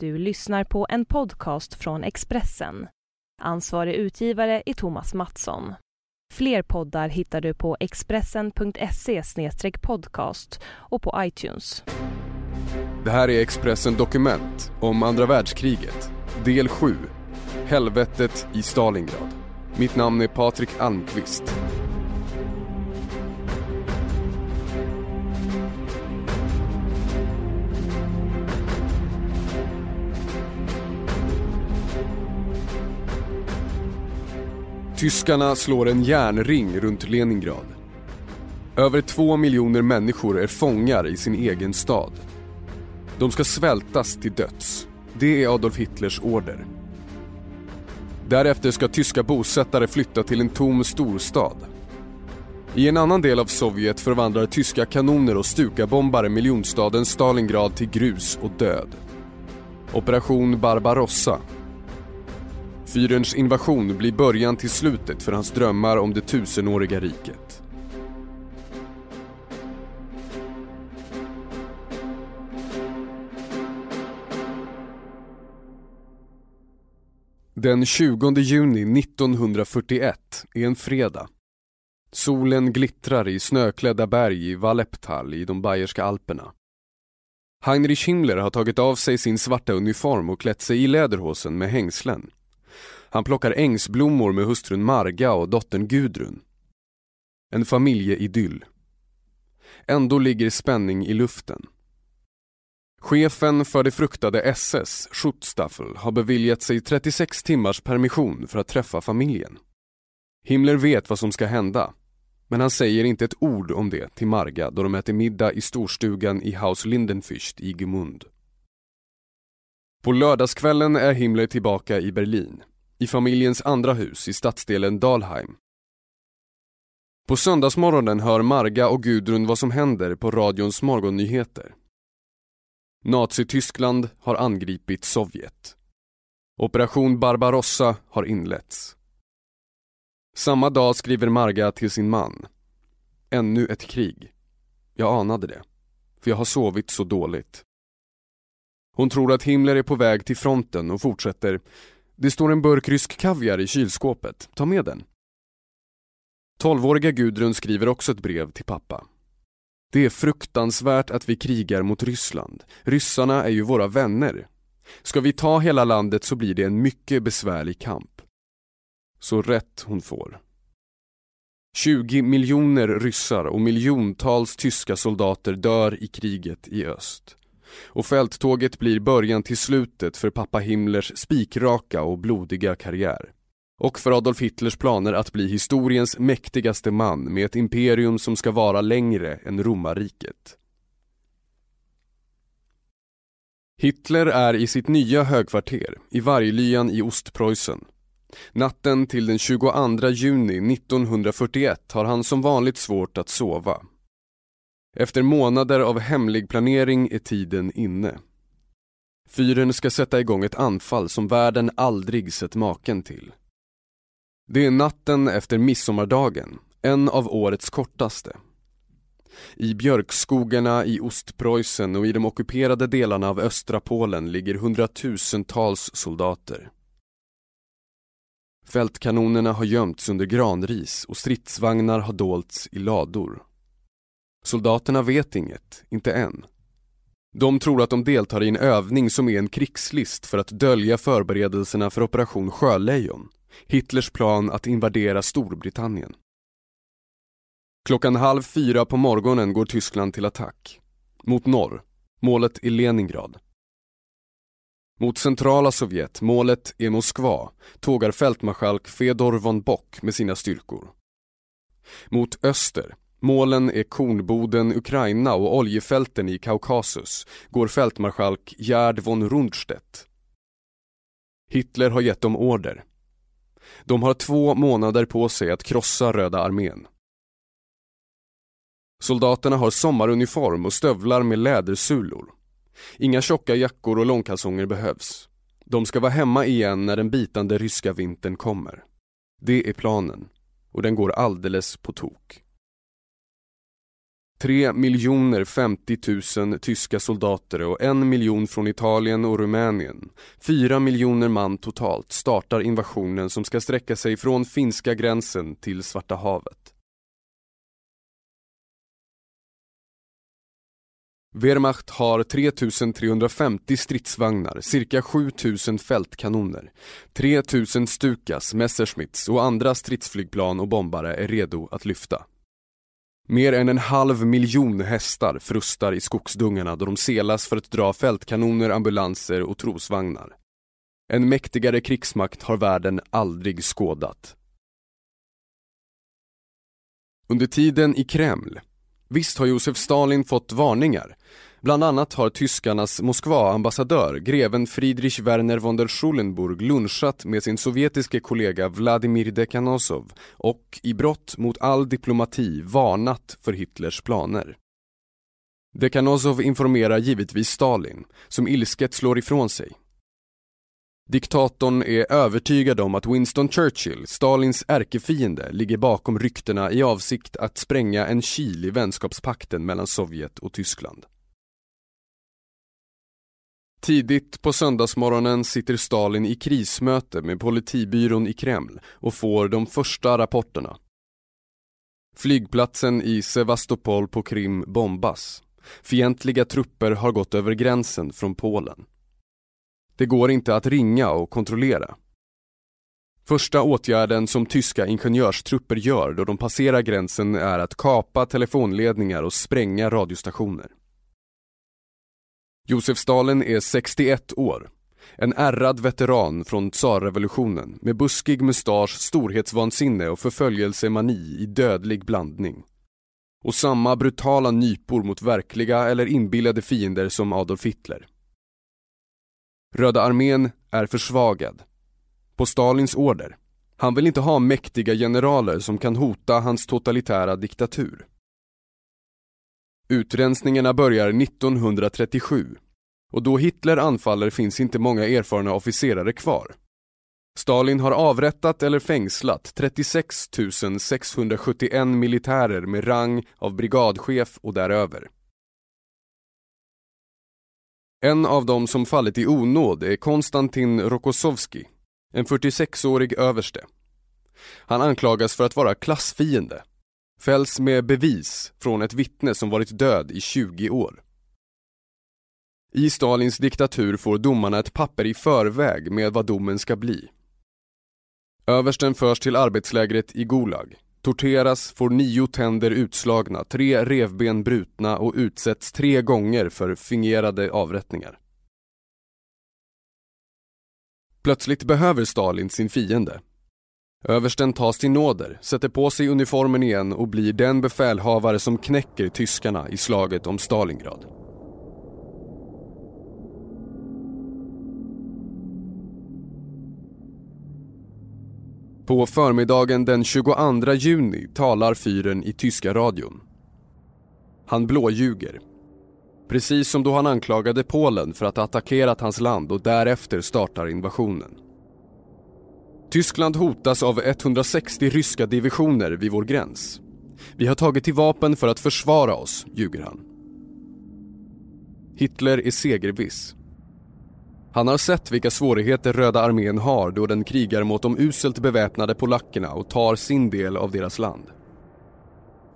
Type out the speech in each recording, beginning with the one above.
Du lyssnar på en podcast från Expressen. Ansvarig utgivare är Thomas Mattsson. Fler poddar hittar du på expressen.se podcast och på iTunes. Det här är Expressen Dokument om andra världskriget, del 7. Helvetet i Stalingrad. Mitt namn är Patrik Almqvist. Tyskarna slår en järnring runt Leningrad. Över två miljoner människor är fångar i sin egen stad. De ska svältas till döds. Det är Adolf Hitlers order. Därefter ska tyska bosättare flytta till en tom storstad. I en annan del av Sovjet förvandlar tyska kanoner och Stukabombare miljonstaden Stalingrad till grus och död. Operation Barbarossa Fyrens invasion blir början till slutet för hans drömmar om det tusenåriga riket. Den 20 juni 1941 är en fredag. Solen glittrar i snöklädda berg i Valleptal i de bayerska alperna. Heinrich Himmler har tagit av sig sin svarta uniform och klätt sig i läderhosen med hängslen. Han plockar ängsblommor med hustrun Marga och dottern Gudrun. En familjeidyll. Ändå ligger spänning i luften. Chefen för det fruktade SS, Schutzstaffel, har beviljat sig 36 timmars permission för att träffa familjen. Himmler vet vad som ska hända, men han säger inte ett ord om det till Marga då de äter middag i storstugan i Haus Lindenfürst i Gemund. På lördagskvällen är Himmler tillbaka i Berlin i familjens andra hus i stadsdelen Dalheim. På söndagsmorgonen hör Marga och Gudrun vad som händer på radions morgonnyheter. Nazityskland har angripit Sovjet. Operation Barbarossa har inletts. Samma dag skriver Marga till sin man. Ännu ett krig. Jag anade det, för jag har sovit så dåligt. Hon tror att Himmler är på väg till fronten och fortsätter det står en burk rysk kaviar i kylskåpet. Ta med den. Tolvåriga Gudrun skriver också ett brev till pappa. Det är fruktansvärt att vi krigar mot Ryssland. Ryssarna är ju våra vänner. Ska vi ta hela landet så blir det en mycket besvärlig kamp. Så rätt hon får. 20 miljoner ryssar och miljontals tyska soldater dör i kriget i öst och fälttåget blir början till slutet för pappa Himmlers spikraka och blodiga karriär. Och för Adolf Hitlers planer att bli historiens mäktigaste man med ett imperium som ska vara längre än romarriket. Hitler är i sitt nya högkvarter i Varglyan i Ostpreussen. Natten till den 22 juni 1941 har han som vanligt svårt att sova efter månader av hemlig planering är tiden inne. Fyren ska sätta igång ett anfall som världen aldrig sett maken till. Det är natten efter midsommardagen, en av årets kortaste. I björkskogarna i Ostpreussen och i de ockuperade delarna av östra Polen ligger hundratusentals soldater. Fältkanonerna har gömts under granris och stridsvagnar har dolts i lador. Soldaterna vet inget, inte än. De tror att de deltar i en övning som är en krigslist för att dölja förberedelserna för operation Sjölejon, Hitlers plan att invadera Storbritannien. Klockan halv fyra på morgonen går Tyskland till attack. Mot norr, målet är Leningrad. Mot centrala Sovjet, målet är Moskva, tågar fältmarskalk Fedor von Bock med sina styrkor. Mot öster, Målen är Kornboden, Ukraina och oljefälten i Kaukasus, går fältmarskalk Gerd von Rundstedt. Hitler har gett dem order. De har två månader på sig att krossa Röda armén. Soldaterna har sommaruniform och stövlar med lädersulor. Inga tjocka jackor och långkalsonger behövs. De ska vara hemma igen när den bitande ryska vintern kommer. Det är planen. Och den går alldeles på tok. 3 miljoner 50 000 tyska soldater och en miljon från Italien och Rumänien, 4 miljoner man totalt, startar invasionen som ska sträcka sig från finska gränsen till Svarta havet. Wehrmacht har 3350 stridsvagnar, cirka 7000 fältkanoner. 3000 Stukas, Messerschmitts och andra stridsflygplan och bombare är redo att lyfta. Mer än en halv miljon hästar frustar i skogsdungarna då de selas för att dra fältkanoner, ambulanser och trosvagnar. En mäktigare krigsmakt har världen aldrig skådat. Under tiden i Kreml Visst har Josef Stalin fått varningar. Bland annat har tyskarnas Moskva-ambassadör, greven Friedrich Werner von der Schulenburg lunchat med sin sovjetiske kollega Vladimir Dekanosov och i brott mot all diplomati varnat för Hitlers planer. Dekanozov informerar givetvis Stalin, som ilsket slår ifrån sig. Diktatorn är övertygad om att Winston Churchill, Stalins ärkefiende, ligger bakom ryktena i avsikt att spränga en kil i vänskapspakten mellan Sovjet och Tyskland. Tidigt på söndagsmorgonen sitter Stalin i krismöte med politibyrån i Kreml och får de första rapporterna. Flygplatsen i Sevastopol på Krim bombas. Fientliga trupper har gått över gränsen från Polen. Det går inte att ringa och kontrollera. Första åtgärden som tyska ingenjörstrupper gör då de passerar gränsen är att kapa telefonledningar och spränga radiostationer. Josef Stalin är 61 år. En ärrad veteran från tsarrevolutionen med buskig mustasch, storhetsvansinne och förföljelsemani i dödlig blandning. Och samma brutala nypor mot verkliga eller inbillade fiender som Adolf Hitler. Röda armén är försvagad. På Stalins order. Han vill inte ha mäktiga generaler som kan hota hans totalitära diktatur. Utrensningarna börjar 1937 och då Hitler anfaller finns inte många erfarna officerare kvar. Stalin har avrättat eller fängslat 36 671 militärer med rang av brigadchef och däröver. En av dem som fallit i onåd är Konstantin Rokossovski, en 46-årig överste. Han anklagas för att vara klassfiende. Fälls med bevis från ett vittne som varit död i 20 år. I Stalins diktatur får domarna ett papper i förväg med vad domen ska bli. Översten förs till arbetslägret i Gulag torteras, får nio tänder utslagna, tre revben brutna och utsätts tre gånger för fingerade avrättningar. Plötsligt behöver Stalin sin fiende. Översten tas till nåder, sätter på sig uniformen igen och blir den befälhavare som knäcker tyskarna i slaget om Stalingrad. På förmiddagen den 22 juni talar fyren i tyska radion. Han blåljuger. Precis som då han anklagade Polen för att ha attackerat hans land och därefter startar invasionen. Tyskland hotas av 160 ryska divisioner vid vår gräns. Vi har tagit till vapen för att försvara oss, ljuger han. Hitler är segerviss. Han har sett vilka svårigheter Röda armén har då den krigar mot de uselt beväpnade polackerna och tar sin del av deras land.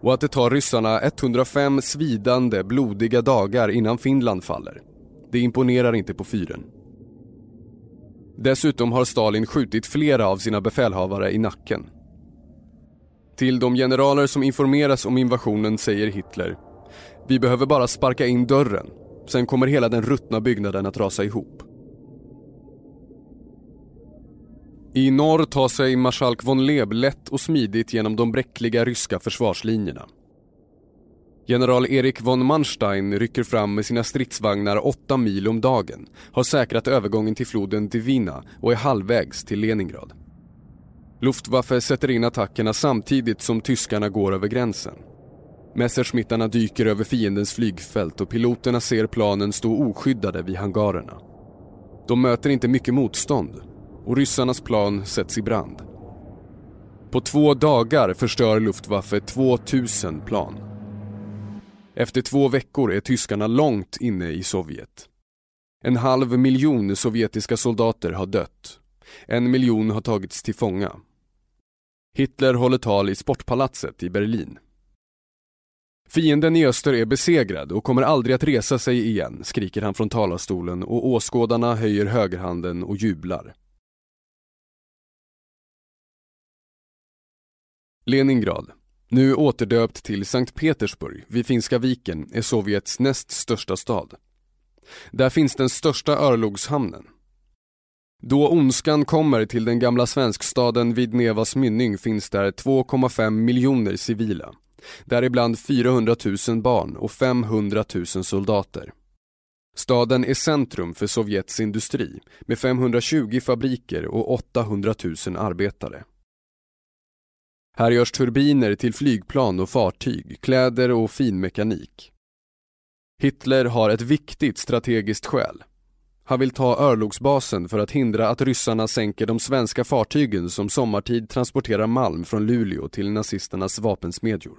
Och att det tar ryssarna 105 svidande, blodiga dagar innan Finland faller. Det imponerar inte på fyren. Dessutom har Stalin skjutit flera av sina befälhavare i nacken. Till de generaler som informeras om invasionen säger Hitler Vi behöver bara sparka in dörren, sen kommer hela den ruttna byggnaden att rasa ihop. I norr tar sig marskalk von Leb lätt och smidigt genom de bräckliga ryska försvarslinjerna. General Erik von Manstein rycker fram med sina stridsvagnar åtta mil om dagen, har säkrat övergången till floden Divina och är halvvägs till Leningrad. Luftwaffe sätter in attackerna samtidigt som tyskarna går över gränsen. Messerschmittarna dyker över fiendens flygfält och piloterna ser planen stå oskyddade vid hangarerna. De möter inte mycket motstånd och ryssarnas plan sätts i brand. På två dagar förstör Luftwaffe 2000 plan. Efter två veckor är tyskarna långt inne i Sovjet. En halv miljon sovjetiska soldater har dött. En miljon har tagits till fånga. Hitler håller tal i Sportpalatset i Berlin. Fienden i öster är besegrad och kommer aldrig att resa sig igen, skriker han från talarstolen och åskådarna höjer högerhanden och jublar. Leningrad, nu återdöpt till Sankt Petersburg vid Finska viken, är Sovjets näst största stad. Där finns den största örlogshamnen. Då ondskan kommer till den gamla svenskstaden vid Nevas mynning finns där 2,5 miljoner civila. Däribland 400 000 barn och 500 000 soldater. Staden är centrum för Sovjets industri med 520 fabriker och 800 000 arbetare. Här görs turbiner till flygplan och fartyg, kläder och finmekanik. Hitler har ett viktigt strategiskt skäl. Han vill ta örlogsbasen för att hindra att ryssarna sänker de svenska fartygen som sommartid transporterar malm från Luleå till nazisternas vapensmedjor.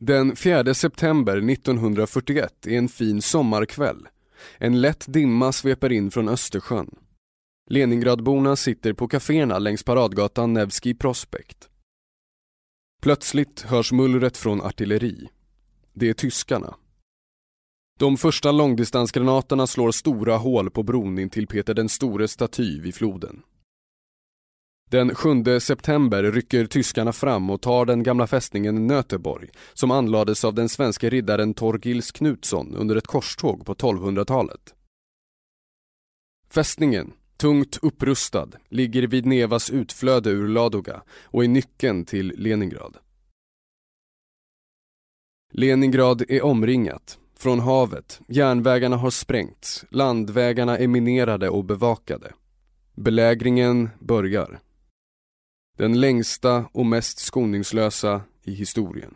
Den 4 september 1941 är en fin sommarkväll. En lätt dimma sveper in från Östersjön. Leningradborna sitter på kaféerna längs paradgatan Nevski Prospekt. Plötsligt hörs mullret från artilleri. Det är tyskarna. De första långdistansgranaterna slår stora hål på bron in till Peter den stores staty vid floden. Den 7 september rycker tyskarna fram och tar den gamla fästningen Nöteborg som anlades av den svenske riddaren Torgils Knutsson under ett korståg på 1200-talet. Fästningen, tungt upprustad, ligger vid Nevas utflöde ur Ladoga och är nyckeln till Leningrad. Leningrad är omringat, från havet, järnvägarna har sprängts, landvägarna är minerade och bevakade. Belägringen börjar. Den längsta och mest skoningslösa i historien.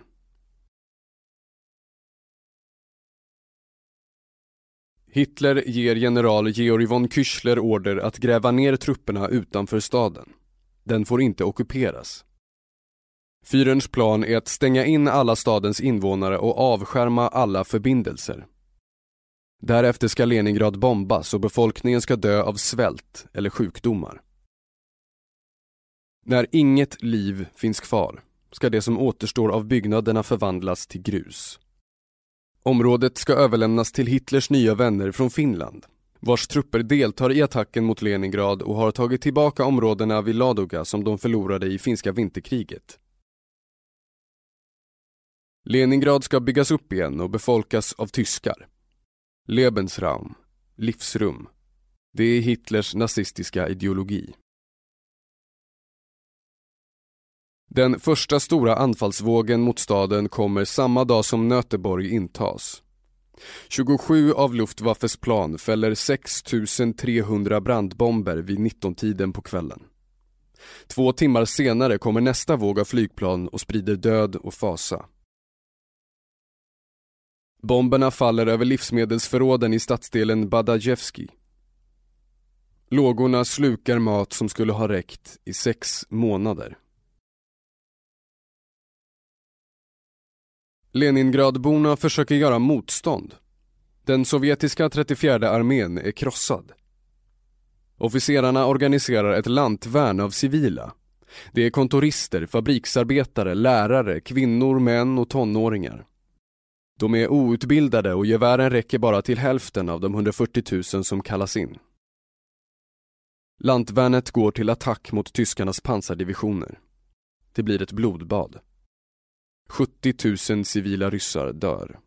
Hitler ger general Georg von Küchler order att gräva ner trupperna utanför staden. Den får inte ockuperas. Fyrens plan är att stänga in alla stadens invånare och avskärma alla förbindelser. Därefter ska Leningrad bombas och befolkningen ska dö av svält eller sjukdomar. När inget liv finns kvar ska det som återstår av byggnaderna förvandlas till grus. Området ska överlämnas till Hitlers nya vänner från Finland vars trupper deltar i attacken mot Leningrad och har tagit tillbaka områdena vid Ladoga som de förlorade i finska vinterkriget. Leningrad ska byggas upp igen och befolkas av tyskar. Lebensraum, livsrum. Det är Hitlers nazistiska ideologi. Den första stora anfallsvågen mot staden kommer samma dag som Nöteborg intas. 27 av Luftwaffes plan fäller 6300 brandbomber vid 19-tiden på kvällen. Två timmar senare kommer nästa våg av flygplan och sprider död och fasa. Bomberna faller över livsmedelsförråden i stadsdelen Badajevski. Lågorna slukar mat som skulle ha räckt i sex månader. Leningradborna försöker göra motstånd. Den sovjetiska 34 armén är krossad. Officerarna organiserar ett lantvärn av civila. Det är kontorister, fabriksarbetare, lärare, kvinnor, män och tonåringar. De är outbildade och gevären räcker bara till hälften av de 140 000 som kallas in. Lantvärnet går till attack mot tyskarnas pansardivisioner. Det blir ett blodbad. 70 000 civila ryssar dör.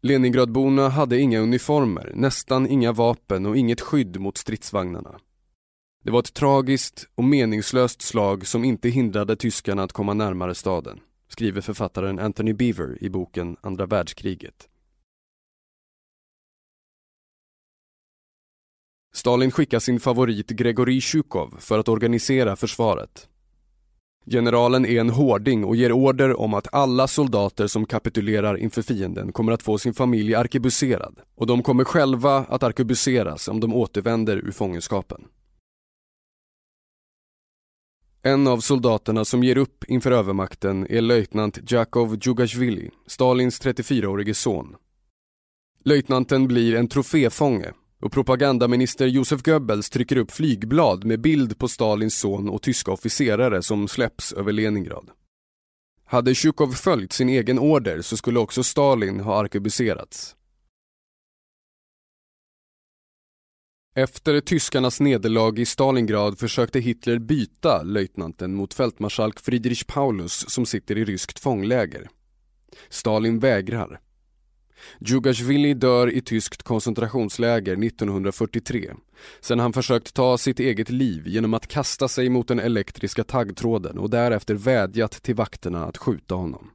Leningradborna hade inga uniformer, nästan inga vapen och inget skydd mot stridsvagnarna. Det var ett tragiskt och meningslöst slag som inte hindrade tyskarna att komma närmare staden, skriver författaren Anthony Beaver i boken Andra världskriget. Stalin skickar sin favorit Gregorij Sjukov för att organisera försvaret. Generalen är en hårding och ger order om att alla soldater som kapitulerar inför fienden kommer att få sin familj arkebuserad och de kommer själva att arkebuseras om de återvänder ur fångenskapen. En av soldaterna som ger upp inför övermakten är löjtnant Jakov Djugashvili, Stalins 34-årige son. Löjtnanten blir en troféfånge och propagandaminister Josef Goebbels trycker upp flygblad med bild på Stalins son och tyska officerare som släpps över Leningrad. Hade Tjukov följt sin egen order så skulle också Stalin ha arkebuserats. Efter tyskarnas nederlag i Stalingrad försökte Hitler byta löjtnanten mot fältmarskalk Friedrich Paulus som sitter i ryskt fångläger. Stalin vägrar. Djugashvili dör i tyskt koncentrationsläger 1943 sen han försökt ta sitt eget liv genom att kasta sig mot den elektriska taggtråden och därefter vädjat till vakterna att skjuta honom.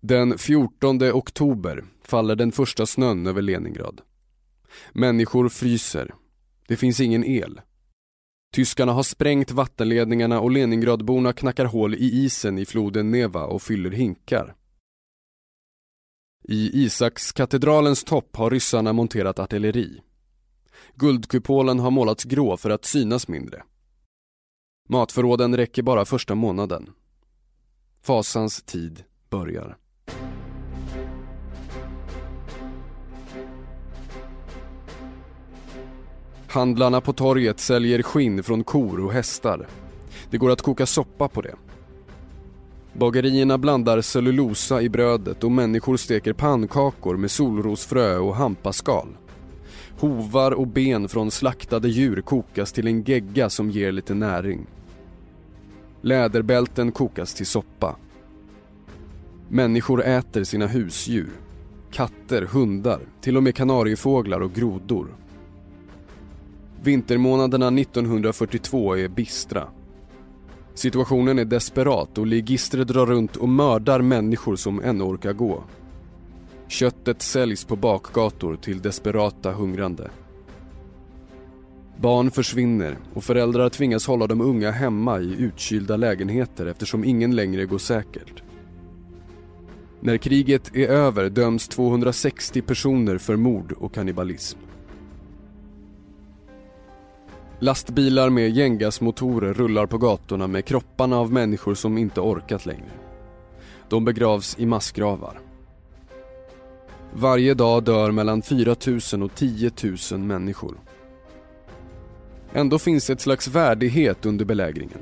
Den 14 oktober faller den första snön över Leningrad. Människor fryser. Det finns ingen el. Tyskarna har sprängt vattenledningarna och Leningradborna knackar hål i isen i floden Neva och fyller hinkar. I Isakskatedralens topp har ryssarna monterat artilleri. Guldkupolen har målats grå för att synas mindre. Matförråden räcker bara första månaden. Fasans tid börjar. Handlarna på torget säljer skinn från kor och hästar. Det går att koka soppa på det. Bagerierna blandar cellulosa i brödet och människor steker pannkakor med solrosfrö och hampaskal. Hovar och ben från slaktade djur kokas till en gegga som ger lite näring. Läderbälten kokas till soppa. Människor äter sina husdjur. Katter, hundar, till och med kanariefåglar och grodor. Vintermånaderna 1942 är bistra. Situationen är desperat och ligister drar runt och mördar människor som ännu orkar gå. Köttet säljs på bakgator till desperata hungrande. Barn försvinner och föräldrar tvingas hålla de unga hemma i utkylda lägenheter eftersom ingen längre går säkert. När kriget är över döms 260 personer för mord och kannibalism. Lastbilar med gängasmotorer rullar på gatorna med kropparna av människor som inte orkat längre. De begravs i massgravar. Varje dag dör mellan 4 000 och 10 000 människor. Ändå finns ett slags värdighet under belägringen.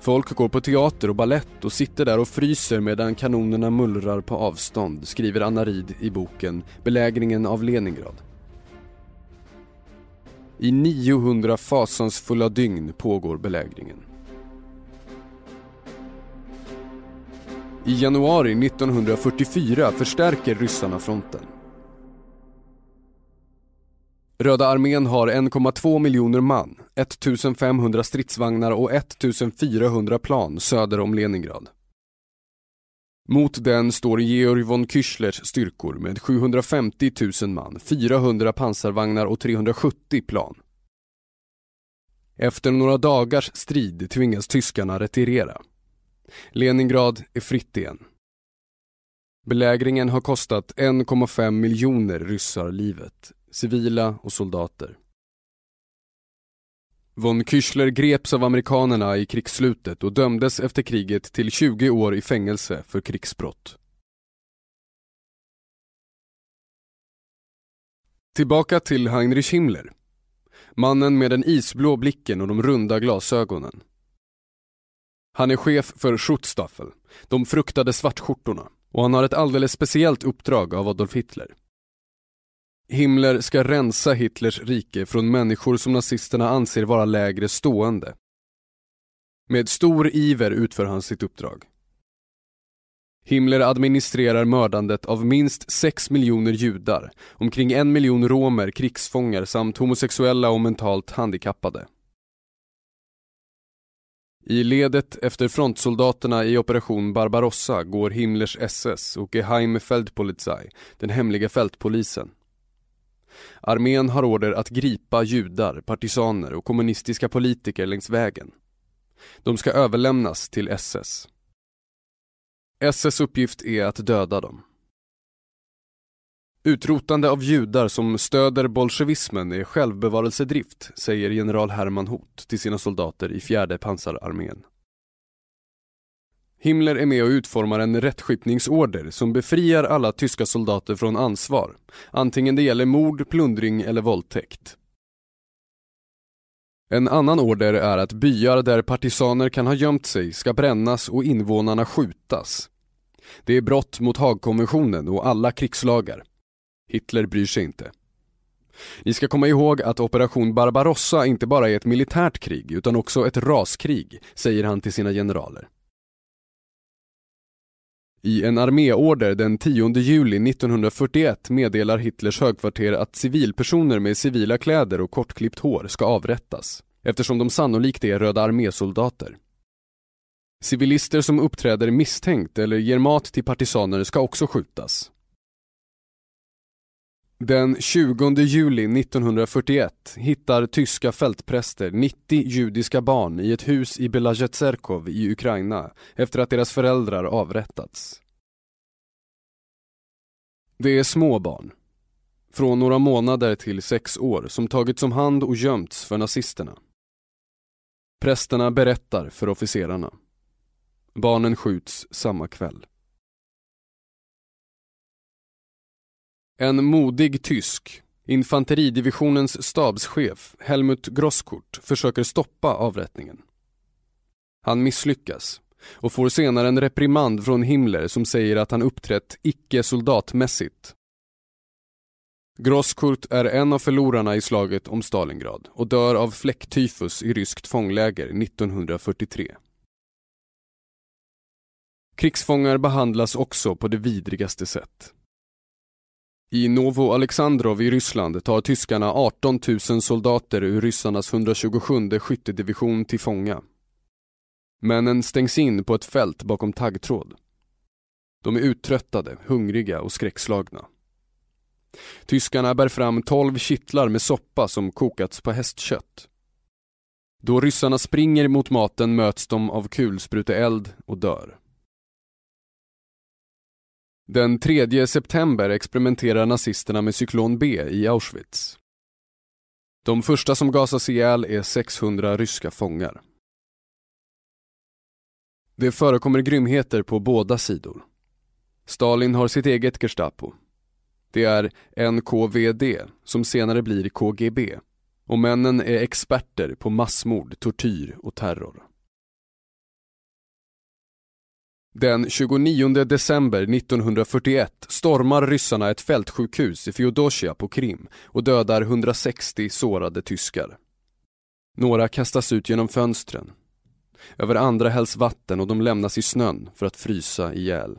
Folk går på teater och ballett och sitter där och fryser medan kanonerna mullrar på avstånd, skriver Anna Rid i boken Belägringen av Leningrad. I 900 fasansfulla dygn pågår belägringen. I januari 1944 förstärker ryssarna fronten. Röda armén har 1,2 miljoner man, 1500 stridsvagnar och 1400 plan söder om Leningrad. Mot den står Georg von Küchlers styrkor med 750 000 man, 400 pansarvagnar och 370 plan. Efter några dagars strid tvingas tyskarna retirera. Leningrad är fritt igen. Belägringen har kostat 1,5 miljoner ryssar livet, civila och soldater. Von Küchler greps av amerikanerna i krigsslutet och dömdes efter kriget till 20 år i fängelse för krigsbrott. Tillbaka till Heinrich Himmler. Mannen med den isblå blicken och de runda glasögonen. Han är chef för Schutzstaffel, de fruktade svartskjortorna, och han har ett alldeles speciellt uppdrag av Adolf Hitler. Himmler ska rensa Hitlers rike från människor som nazisterna anser vara lägre stående. Med stor iver utför han sitt uppdrag. Himmler administrerar mördandet av minst 6 miljoner judar, omkring en miljon romer, krigsfångar samt homosexuella och mentalt handikappade. I ledet efter frontsoldaterna i operation Barbarossa går Himmlers SS och Geheime Feldpolizei, den hemliga fältpolisen. Armén har order att gripa judar, partisaner och kommunistiska politiker längs vägen. De ska överlämnas till SS. SS uppgift är att döda dem. Utrotande av judar som stöder bolsjevismen är självbevarelsedrift, säger general Hermann Hoth till sina soldater i fjärde pansararmén. Himmler är med och utformar en rättskipningsorder som befriar alla tyska soldater från ansvar, antingen det gäller mord, plundring eller våldtäkt. En annan order är att byar där partisaner kan ha gömt sig ska brännas och invånarna skjutas. Det är brott mot Haagkonventionen och alla krigslagar. Hitler bryr sig inte. Ni ska komma ihåg att operation Barbarossa inte bara är ett militärt krig utan också ett raskrig, säger han till sina generaler. I en arméorder den 10 juli 1941 meddelar Hitlers högkvarter att civilpersoner med civila kläder och kortklippt hår ska avrättas, eftersom de sannolikt är Röda armésoldater. Civilister som uppträder misstänkt eller ger mat till partisaner ska också skjutas. Den 20 juli 1941 hittar tyska fältpräster 90 judiska barn i ett hus i Belazhetserkov i Ukraina efter att deras föräldrar avrättats. Det är små barn, från några månader till sex år, som tagits om hand och gömts för nazisterna. Prästerna berättar för officerarna. Barnen skjuts samma kväll. En modig tysk, infanteridivisionens stabschef Helmut Grosskurt försöker stoppa avrättningen. Han misslyckas och får senare en reprimand från Himmler som säger att han uppträtt icke-soldatmässigt. Grosskurt är en av förlorarna i slaget om Stalingrad och dör av fläcktyfus i ryskt fångläger 1943. Krigsfångar behandlas också på det vidrigaste sätt. I Novo Alexandrov i Ryssland tar tyskarna 18 000 soldater ur ryssarnas 127 skyttedivision till fånga. Männen stängs in på ett fält bakom taggtråd. De är uttröttade, hungriga och skräckslagna. Tyskarna bär fram 12 kittlar med soppa som kokats på hästkött. Då ryssarna springer mot maten möts de av kulspruteeld och dör. Den 3 september experimenterar nazisterna med cyklon B i Auschwitz. De första som gasas ihjäl är 600 ryska fångar. Det förekommer grymheter på båda sidor. Stalin har sitt eget Gestapo. Det är NKVD, som senare blir KGB. Och männen är experter på massmord, tortyr och terror. Den 29 december 1941 stormar ryssarna ett fältsjukhus i Feodosia på Krim och dödar 160 sårade tyskar. Några kastas ut genom fönstren. Över andra hälls vatten och de lämnas i snön för att frysa ihjäl.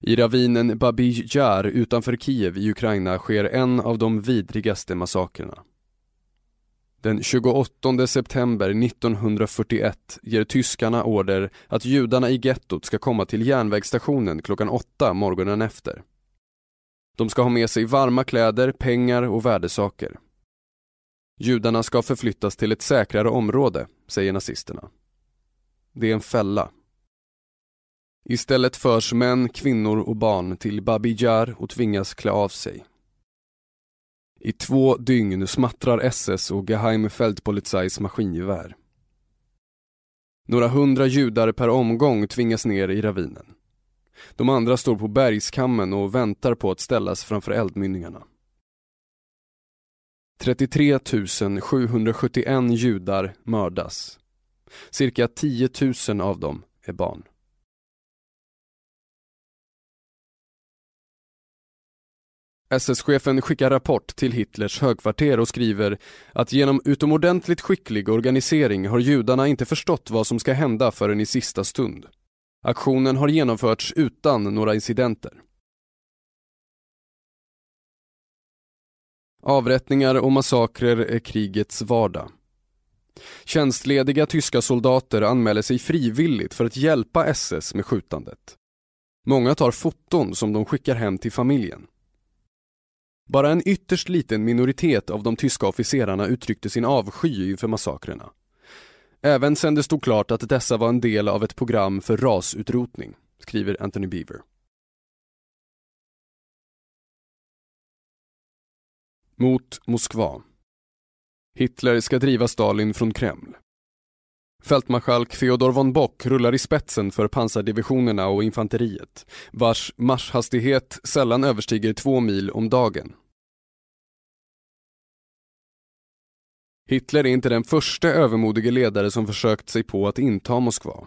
I ravinen Babij Jar utanför Kiev i Ukraina sker en av de vidrigaste massakrerna. Den 28 september 1941 ger tyskarna order att judarna i gettot ska komma till järnvägsstationen klockan åtta morgonen efter. De ska ha med sig varma kläder, pengar och värdesaker. Judarna ska förflyttas till ett säkrare område, säger nazisterna. Det är en fälla. Istället förs män, kvinnor och barn till Babi Jar och tvingas klä av sig. I två dygn smattrar SS och Geheime Feldpolizeis maskingevär. Några hundra judar per omgång tvingas ner i ravinen. De andra står på bergskammen och väntar på att ställas framför eldmynningarna. 33 771 judar mördas. Cirka 10 000 av dem är barn. SS-chefen skickar rapport till Hitlers högkvarter och skriver att genom utomordentligt skicklig organisering har judarna inte förstått vad som ska hända förrän i sista stund. Aktionen har genomförts utan några incidenter. Avrättningar och massakrer är krigets vardag. Tjänstlediga tyska soldater anmäler sig frivilligt för att hjälpa SS med skjutandet. Många tar foton som de skickar hem till familjen. Bara en ytterst liten minoritet av de tyska officerarna uttryckte sin avsky inför massakrerna. Även sen det stod klart att dessa var en del av ett program för rasutrotning, skriver Anthony Beaver. Mot Moskva Hitler ska driva Stalin från Kreml. Fältmarskalk Feodor von Bock rullar i spetsen för pansardivisionerna och infanteriet, vars marschhastighet sällan överstiger två mil om dagen. Hitler är inte den första övermodige ledare som försökt sig på att inta Moskva.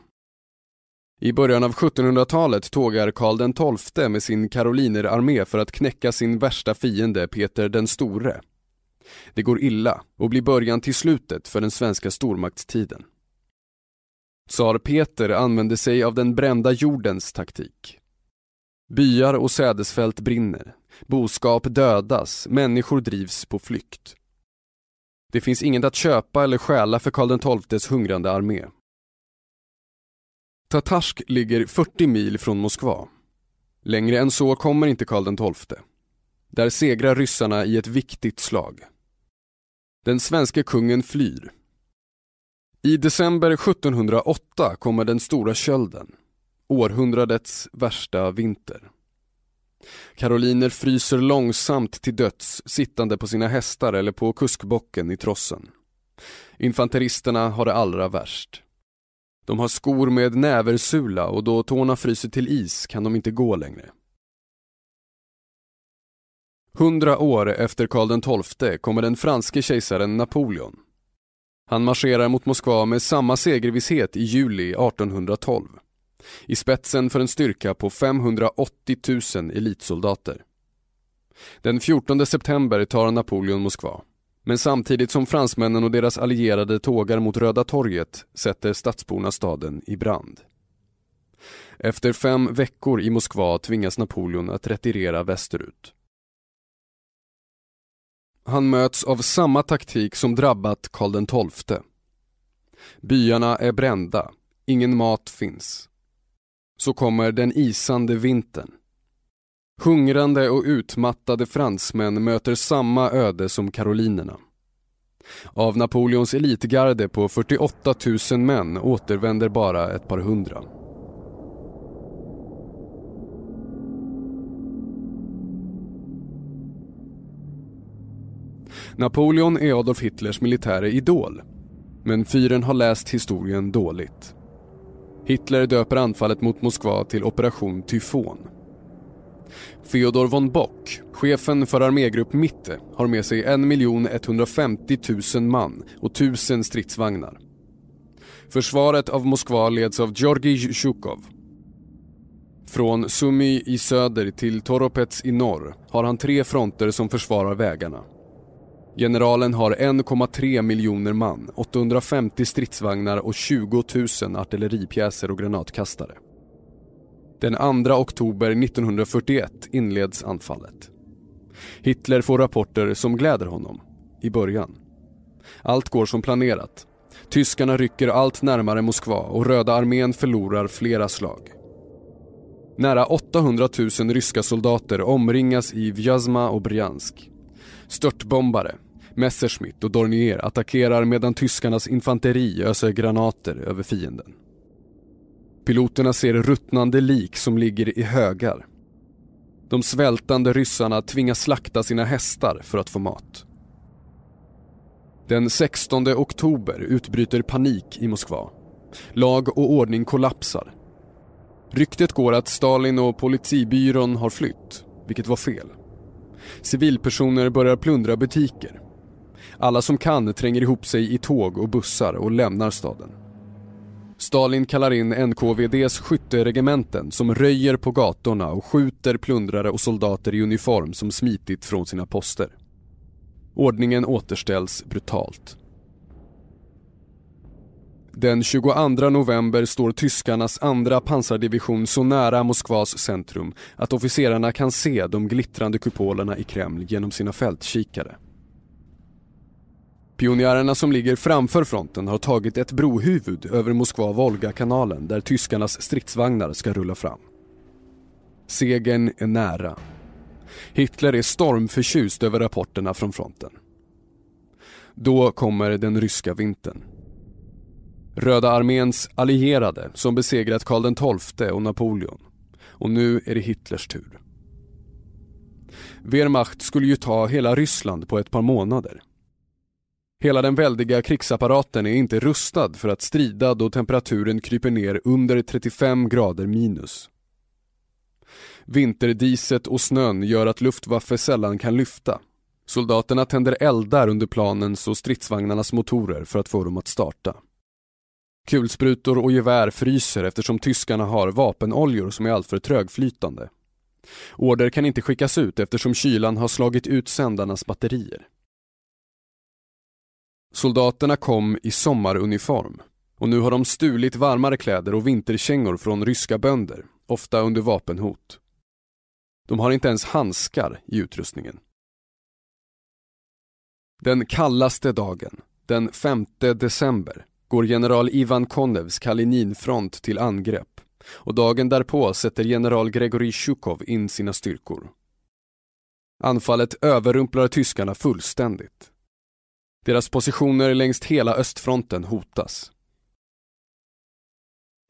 I början av 1700-talet tågar Karl XII med sin karolinerarmé för att knäcka sin värsta fiende Peter den store. Det går illa och blir början till slutet för den svenska stormaktstiden. Tsar Peter använde sig av den brända jordens taktik. Byar och sädesfält brinner, boskap dödas, människor drivs på flykt. Det finns inget att köpa eller stjäla för Karl XIIs hungrande armé. Tatarsk ligger 40 mil från Moskva. Längre än så kommer inte Karl XII. Där segrar ryssarna i ett viktigt slag. Den svenske kungen flyr. I december 1708 kommer den stora kölden, århundradets värsta vinter. Karoliner fryser långsamt till döds sittande på sina hästar eller på kuskbocken i trossen. Infanteristerna har det allra värst. De har skor med näversula och då tårna fryser till is kan de inte gå längre. Hundra år efter Karl XII kommer den franske kejsaren Napoleon. Han marscherar mot Moskva med samma segervisshet i juli 1812 i spetsen för en styrka på 580 000 elitsoldater. Den 14 september tar Napoleon Moskva. Men samtidigt som fransmännen och deras allierade tågar mot Röda torget sätter stadsborna staden i brand. Efter fem veckor i Moskva tvingas Napoleon att retirera västerut. Han möts av samma taktik som drabbat Karl XII. Byarna är brända, ingen mat finns så kommer den isande vintern. Hungrande och utmattade fransmän möter samma öde som karolinerna. Av Napoleons elitgarde på 48 000 män återvänder bara ett par hundra. Napoleon är Adolf Hitlers militära idol. Men fyren har läst historien dåligt. Hitler döper anfallet mot Moskva till Operation Tyfon. Feodor von Bock, chefen för armégrupp Mitte, har med sig 1 150 000 man och 1000 stridsvagnar. Försvaret av Moskva leds av Georgij Zjukov. Från Sumy i söder till Toropets i norr har han tre fronter som försvarar vägarna. Generalen har 1,3 miljoner man, 850 stridsvagnar och 20 000 artilleripjäser och granatkastare. Den 2 oktober 1941 inleds anfallet. Hitler får rapporter som gläder honom, i början. Allt går som planerat. Tyskarna rycker allt närmare Moskva och Röda armén förlorar flera slag. Nära 800 000 ryska soldater omringas i Vjazma och Bryansk. Störtbombare, Messerschmitt och Dornier attackerar medan tyskarnas infanteri öser granater över fienden. Piloterna ser ruttnande lik som ligger i högar. De svältande ryssarna tvingas slakta sina hästar för att få mat. Den 16 oktober utbryter panik i Moskva. Lag och ordning kollapsar. Ryktet går att Stalin och politibyrån har flytt, vilket var fel. Civilpersoner börjar plundra butiker. Alla som kan tränger ihop sig i tåg och bussar och lämnar staden. Stalin kallar in NKVDs skytteregementen som röjer på gatorna och skjuter plundrare och soldater i uniform som smitit från sina poster. Ordningen återställs brutalt. Den 22 november står tyskarnas andra pansardivision så nära Moskvas centrum att officerarna kan se de glittrande kupolerna i Kreml genom sina fältkikare. Pionjärerna som ligger framför fronten har tagit ett brohuvud över Moskva-Volga-kanalen där tyskarnas stridsvagnar ska rulla fram. Segern är nära. Hitler är stormförtjust över rapporterna från fronten. Då kommer den ryska vintern. Röda arméns allierade som besegrat Karl XII och Napoleon. Och nu är det Hitlers tur. Wehrmacht skulle ju ta hela Ryssland på ett par månader. Hela den väldiga krigsapparaten är inte rustad för att strida då temperaturen kryper ner under 35 grader minus. Vinterdiset och snön gör att Luftwaffe sällan kan lyfta. Soldaterna tänder eldar under planens och stridsvagnarnas motorer för att få dem att starta. Kulsprutor och gevär fryser eftersom tyskarna har vapenoljor som är alltför trögflytande. Order kan inte skickas ut eftersom kylan har slagit ut sändarnas batterier. Soldaterna kom i sommaruniform och nu har de stulit varmare kläder och vinterkängor från ryska bönder, ofta under vapenhot. De har inte ens handskar i utrustningen. Den kallaste dagen, den 5 december, går general Ivan Konevs Kalininfront till angrepp och dagen därpå sätter general Gregory Tjukov in sina styrkor. Anfallet överrumplar tyskarna fullständigt. Deras positioner längs hela östfronten hotas.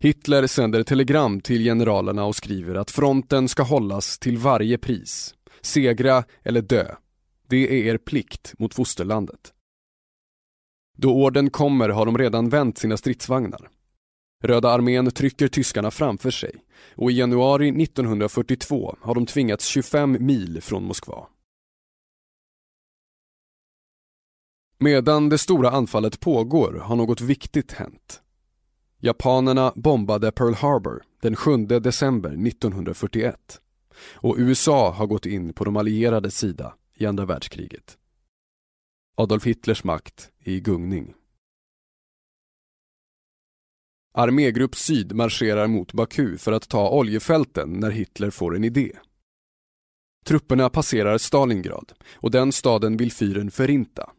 Hitler sänder telegram till generalerna och skriver att fronten ska hållas till varje pris. Segra eller dö. Det är er plikt mot fosterlandet. Då orden kommer har de redan vänt sina stridsvagnar. Röda armén trycker tyskarna framför sig och i januari 1942 har de tvingats 25 mil från Moskva. Medan det stora anfallet pågår har något viktigt hänt. Japanerna bombade Pearl Harbor den 7 december 1941 och USA har gått in på de allierades sida i andra världskriget. Adolf Hitlers makt är i gungning. Armégrupp Syd marscherar mot Baku för att ta oljefälten när Hitler får en idé. Trupperna passerar Stalingrad och den staden vill fyren förinta.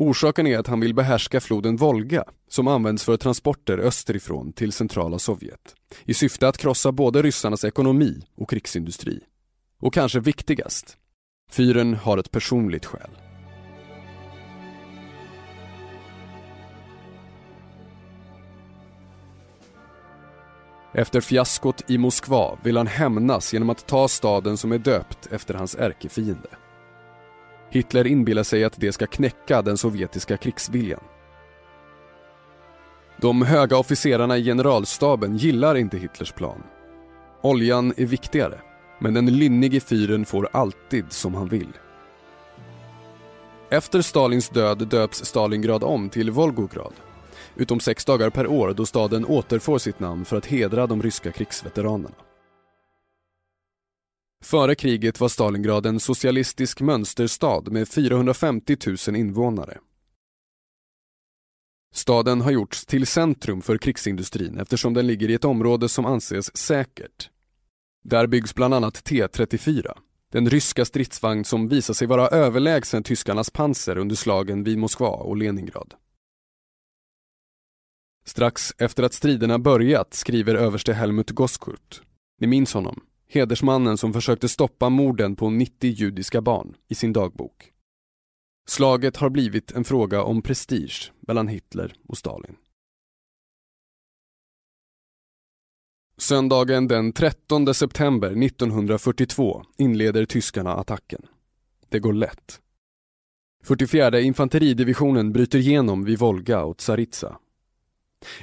Orsaken är att han vill behärska floden Volga som används för transporter österifrån till centrala Sovjet i syfte att krossa både ryssarnas ekonomi och krigsindustri. Och kanske viktigast, fyren har ett personligt skäl. Efter fiaskot i Moskva vill han hämnas genom att ta staden som är döpt efter hans ärkefiende. Hitler inbillar sig att det ska knäcka den sovjetiska krigsviljan. De höga officerarna i generalstaben gillar inte Hitlers plan. Oljan är viktigare, men den lynnige fyren får alltid som han vill. Efter Stalins död döps Stalingrad om till Volgograd utom sex dagar per år då staden återfår sitt namn för att hedra de ryska krigsveteranerna. Före kriget var Stalingrad en socialistisk mönsterstad med 450 000 invånare. Staden har gjorts till centrum för krigsindustrin eftersom den ligger i ett område som anses säkert. Där byggs bland annat T34, den ryska stridsvagn som visar sig vara överlägsen tyskarnas panser under slagen vid Moskva och Leningrad. Strax efter att striderna börjat skriver överste Helmut Goskurt, ni minns honom, hedersmannen som försökte stoppa morden på 90 judiska barn i sin dagbok. Slaget har blivit en fråga om prestige mellan Hitler och Stalin. Söndagen den 13 september 1942 inleder tyskarna attacken. Det går lätt. 44 infanteridivisionen bryter igenom vid Volga och Tsaritsa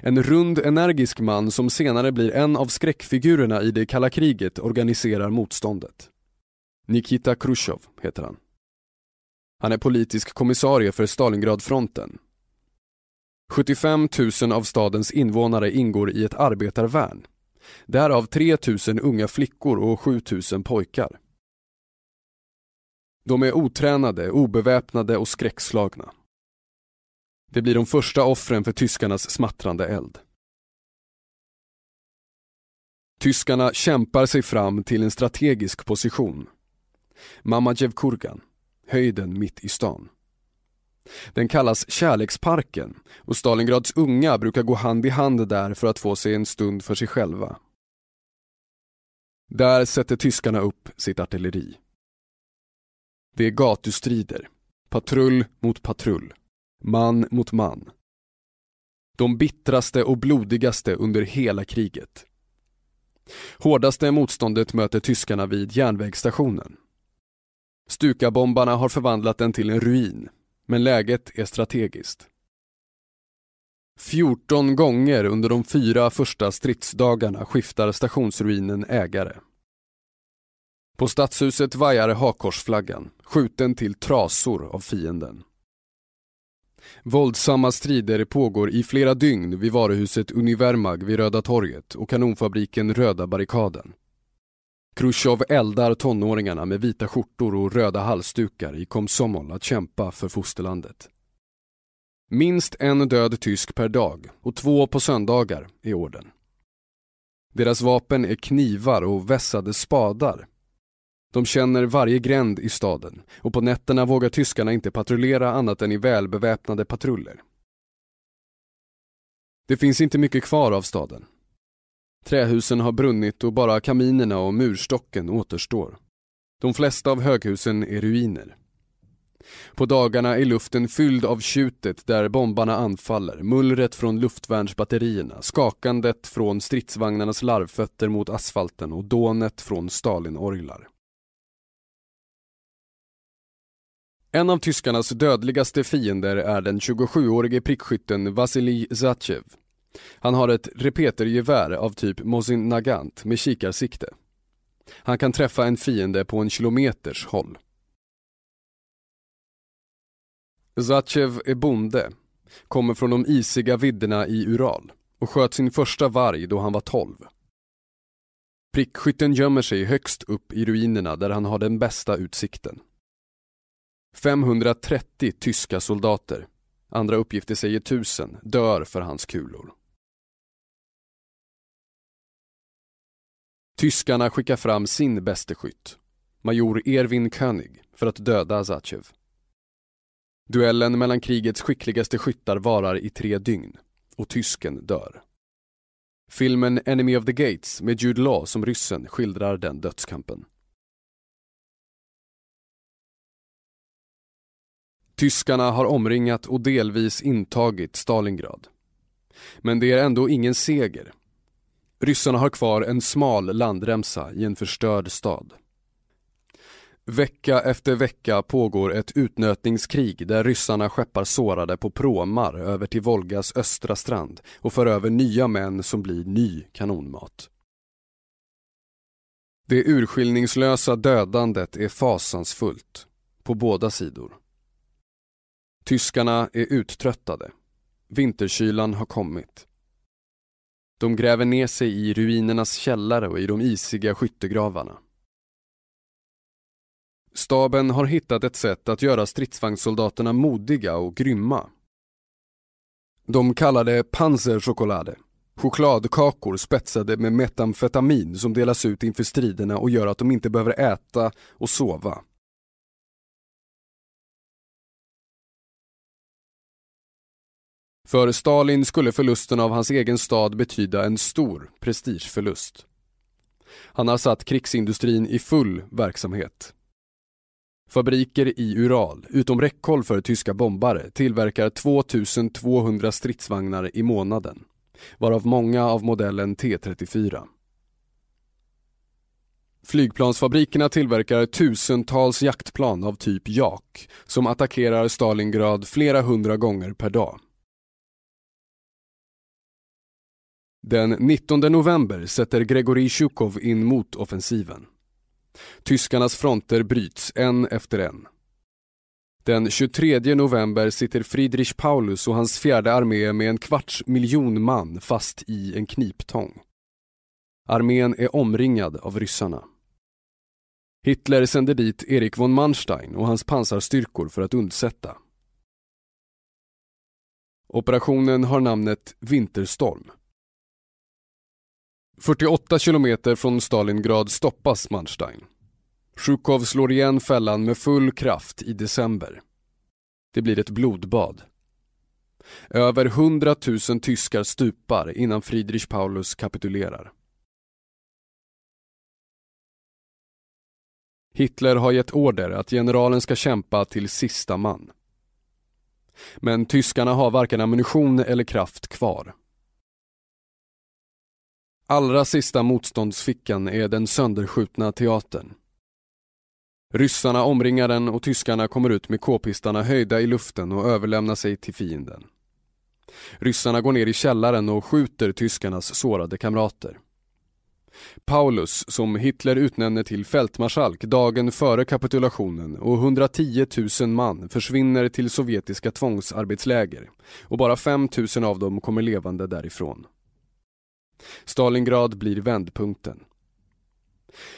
en rund, energisk man som senare blir en av skräckfigurerna i det kalla kriget organiserar motståndet. Nikita Khrushchev heter han. Han är politisk kommissarie för Stalingradfronten. 75 000 av stadens invånare ingår i ett arbetarvärn. Därav 3 000 unga flickor och 7 000 pojkar. De är otränade, obeväpnade och skräckslagna. Det blir de första offren för tyskarnas smattrande eld. Tyskarna kämpar sig fram till en strategisk position. Mamajevkurgan, höjden mitt i stan. Den kallas Kärleksparken och Stalingrads unga brukar gå hand i hand där för att få sig en stund för sig själva. Där sätter tyskarna upp sitt artilleri. Det är gatustrider, patrull mot patrull man mot man. De bittraste och blodigaste under hela kriget. Hårdaste motståndet möter tyskarna vid järnvägsstationen. Stukabombarna har förvandlat den till en ruin, men läget är strategiskt. 14 gånger under de fyra första stridsdagarna skiftar stationsruinen ägare. På stadshuset vajar hakkorsflaggan, skjuten till trasor av fienden. Våldsamma strider pågår i flera dygn vid varuhuset Univermag vid Röda torget och kanonfabriken Röda barrikaden. Khrushchev eldar tonåringarna med vita skjortor och röda halsdukar i Komsomol att kämpa för fosterlandet. Minst en död tysk per dag och två på söndagar är orden. Deras vapen är knivar och vässade spadar. De känner varje gränd i staden och på nätterna vågar tyskarna inte patrullera annat än i välbeväpnade patruller. Det finns inte mycket kvar av staden. Trähusen har brunnit och bara kaminerna och murstocken återstår. De flesta av höghusen är ruiner. På dagarna är luften fylld av tjutet där bombarna anfaller, mullret från luftvärnsbatterierna, skakandet från stridsvagnarnas larvfötter mot asfalten och dånet från Stalinorglar. En av tyskarnas dödligaste fiender är den 27-årige prickskytten Vasilij Zatjev. Han har ett repetergevär av typ Mosin Nagant med kikarsikte. Han kan träffa en fiende på en kilometers håll. Zatjev är bonde, kommer från de isiga vidderna i Ural och sköt sin första varg då han var 12. Prickskytten gömmer sig högst upp i ruinerna där han har den bästa utsikten. 530 tyska soldater, andra uppgifter säger tusen, dör för hans kulor. Tyskarna skickar fram sin bäste skytt, major Erwin König, för att döda Zachev. Duellen mellan krigets skickligaste skyttar varar i tre dygn och tysken dör. Filmen Enemy of the Gates med Jude Law som ryssen skildrar den dödskampen. Tyskarna har omringat och delvis intagit Stalingrad. Men det är ändå ingen seger. Ryssarna har kvar en smal landremsa i en förstörd stad. Vecka efter vecka pågår ett utnötningskrig där ryssarna skeppar sårade på pråmar över till Volgas östra strand och för över nya män som blir ny kanonmat. Det urskillningslösa dödandet är fasansfullt, på båda sidor. Tyskarna är uttröttade. Vinterkylan har kommit. De gräver ner sig i ruinernas källare och i de isiga skyttegravarna. Staben har hittat ett sätt att göra stridsvagnssoldaterna modiga och grymma. De kallar det panzerchokolade, chokladkakor spetsade med metamfetamin som delas ut inför striderna och gör att de inte behöver äta och sova. För Stalin skulle förlusten av hans egen stad betyda en stor prestigeförlust. Han har satt krigsindustrin i full verksamhet. Fabriker i Ural, utom räckhåll för tyska bombare, tillverkar 2200 stridsvagnar i månaden, varav många av modellen T34. Flygplansfabrikerna tillverkar tusentals jaktplan av typ Jak som attackerar Stalingrad flera hundra gånger per dag. Den 19 november sätter Gregorij Sjukov in motoffensiven. Tyskarnas fronter bryts en efter en. Den 23 november sitter Friedrich Paulus och hans fjärde armé med en kvarts miljon man fast i en kniptång. Armén är omringad av ryssarna. Hitler sänder dit Erik von Manstein och hans pansarstyrkor för att undsätta. Operationen har namnet Vinterstorm. 48 kilometer från Stalingrad stoppas Manstein. Sjukov slår igen fällan med full kraft i december. Det blir ett blodbad. Över 100 000 tyskar stupar innan Friedrich Paulus kapitulerar. Hitler har gett order att generalen ska kämpa till sista man. Men tyskarna har varken ammunition eller kraft kvar. Allra sista motståndsfickan är den sönderskjutna teatern. Ryssarna omringar den och tyskarna kommer ut med k-pistarna höjda i luften och överlämnar sig till fienden. Ryssarna går ner i källaren och skjuter tyskarnas sårade kamrater. Paulus, som Hitler utnämner till fältmarskalk dagen före kapitulationen och 110 000 man försvinner till sovjetiska tvångsarbetsläger och bara 5 000 av dem kommer levande därifrån. Stalingrad blir vändpunkten.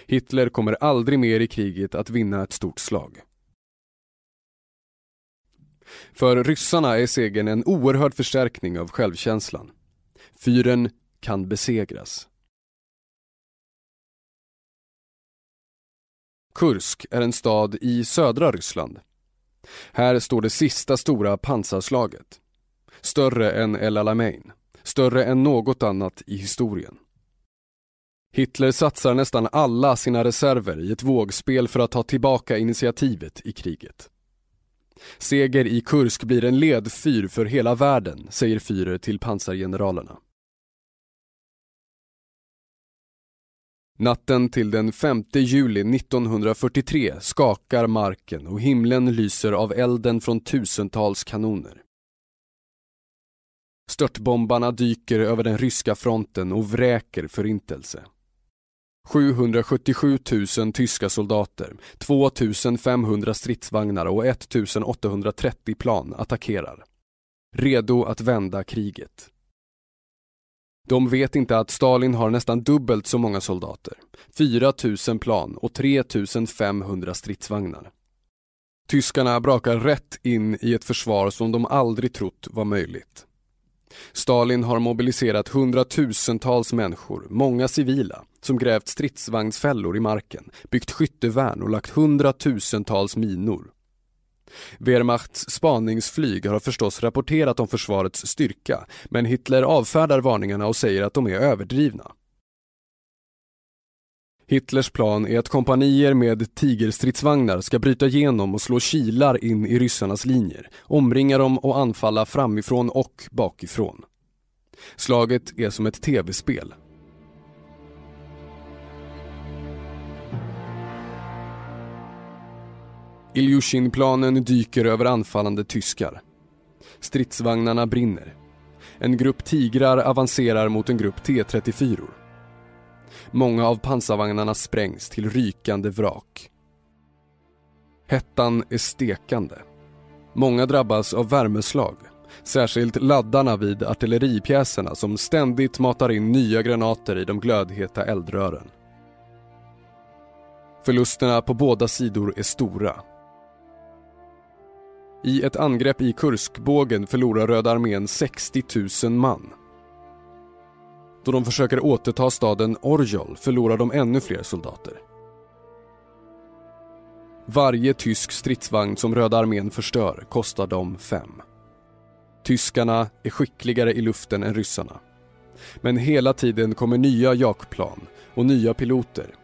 Hitler kommer aldrig mer i kriget att vinna ett stort slag. För ryssarna är segern en oerhörd förstärkning av självkänslan. Fyren kan besegras. Kursk är en stad i södra Ryssland. Här står det sista stora pansarslaget. Större än El Alamein. Större än något annat i historien. Hitler satsar nästan alla sina reserver i ett vågspel för att ta tillbaka initiativet i kriget. Seger i Kursk blir en ledfyr för hela världen, säger Führer till pansargeneralerna. Natten till den 5 juli 1943 skakar marken och himlen lyser av elden från tusentals kanoner. Störtbombarna dyker över den ryska fronten och vräker förintelse. 777 000 tyska soldater, 2 500 stridsvagnar och 1 830 plan attackerar. Redo att vända kriget. De vet inte att Stalin har nästan dubbelt så många soldater, 4 000 plan och 3 500 stridsvagnar. Tyskarna brakar rätt in i ett försvar som de aldrig trott var möjligt. Stalin har mobiliserat hundratusentals människor, många civila, som grävt stridsvagnsfällor i marken, byggt skyttevärn och lagt hundratusentals minor. Wehrmachts spaningsflyg har förstås rapporterat om försvarets styrka, men Hitler avfärdar varningarna och säger att de är överdrivna. Hitlers plan är att kompanier med tigerstridsvagnar ska bryta igenom och slå kilar in i ryssarnas linjer, omringa dem och anfalla framifrån och bakifrån. Slaget är som ett tv-spel. Ilyushin-planen dyker över anfallande tyskar. Stridsvagnarna brinner. En grupp tigrar avancerar mot en grupp T-34. Många av pansarvagnarna sprängs till rykande vrak. Hettan är stekande. Många drabbas av värmeslag. Särskilt laddarna vid artilleripjäserna som ständigt matar in nya granater i de glödheta eldrören. Förlusterna på båda sidor är stora. I ett angrepp i Kurskbågen förlorar Röda armén 60 000 man. Då de försöker återta staden Orjol förlorar de ännu fler soldater. Varje tysk stridsvagn som Röda armén förstör kostar dem fem. Tyskarna är skickligare i luften än ryssarna. Men hela tiden kommer nya jakplan och nya piloter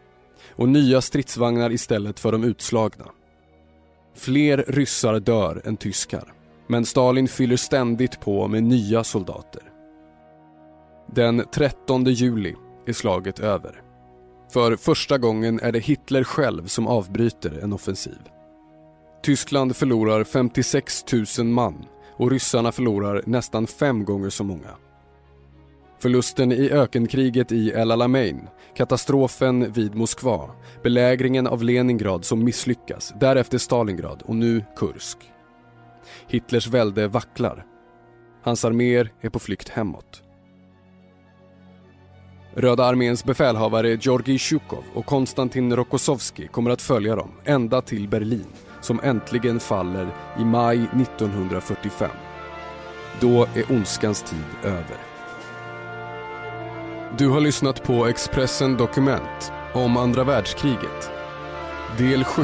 och nya stridsvagnar istället för de utslagna. Fler ryssar dör än tyskar, men Stalin fyller ständigt på med nya soldater. Den 13 juli är slaget över. För första gången är det Hitler själv som avbryter en offensiv. Tyskland förlorar 56 000 man och ryssarna förlorar nästan fem gånger så många. Förlusten i ökenkriget i El Alamein, katastrofen vid Moskva, belägringen av Leningrad som misslyckas, därefter Stalingrad och nu Kursk. Hitlers välde vacklar. Hans arméer är på flykt hemåt. Röda arméns befälhavare Georgij Sjukov och Konstantin Rokossovski kommer att följa dem ända till Berlin som äntligen faller i maj 1945. Då är ondskans tid över. Du har lyssnat på Expressen Dokument om andra världskriget. Del 7.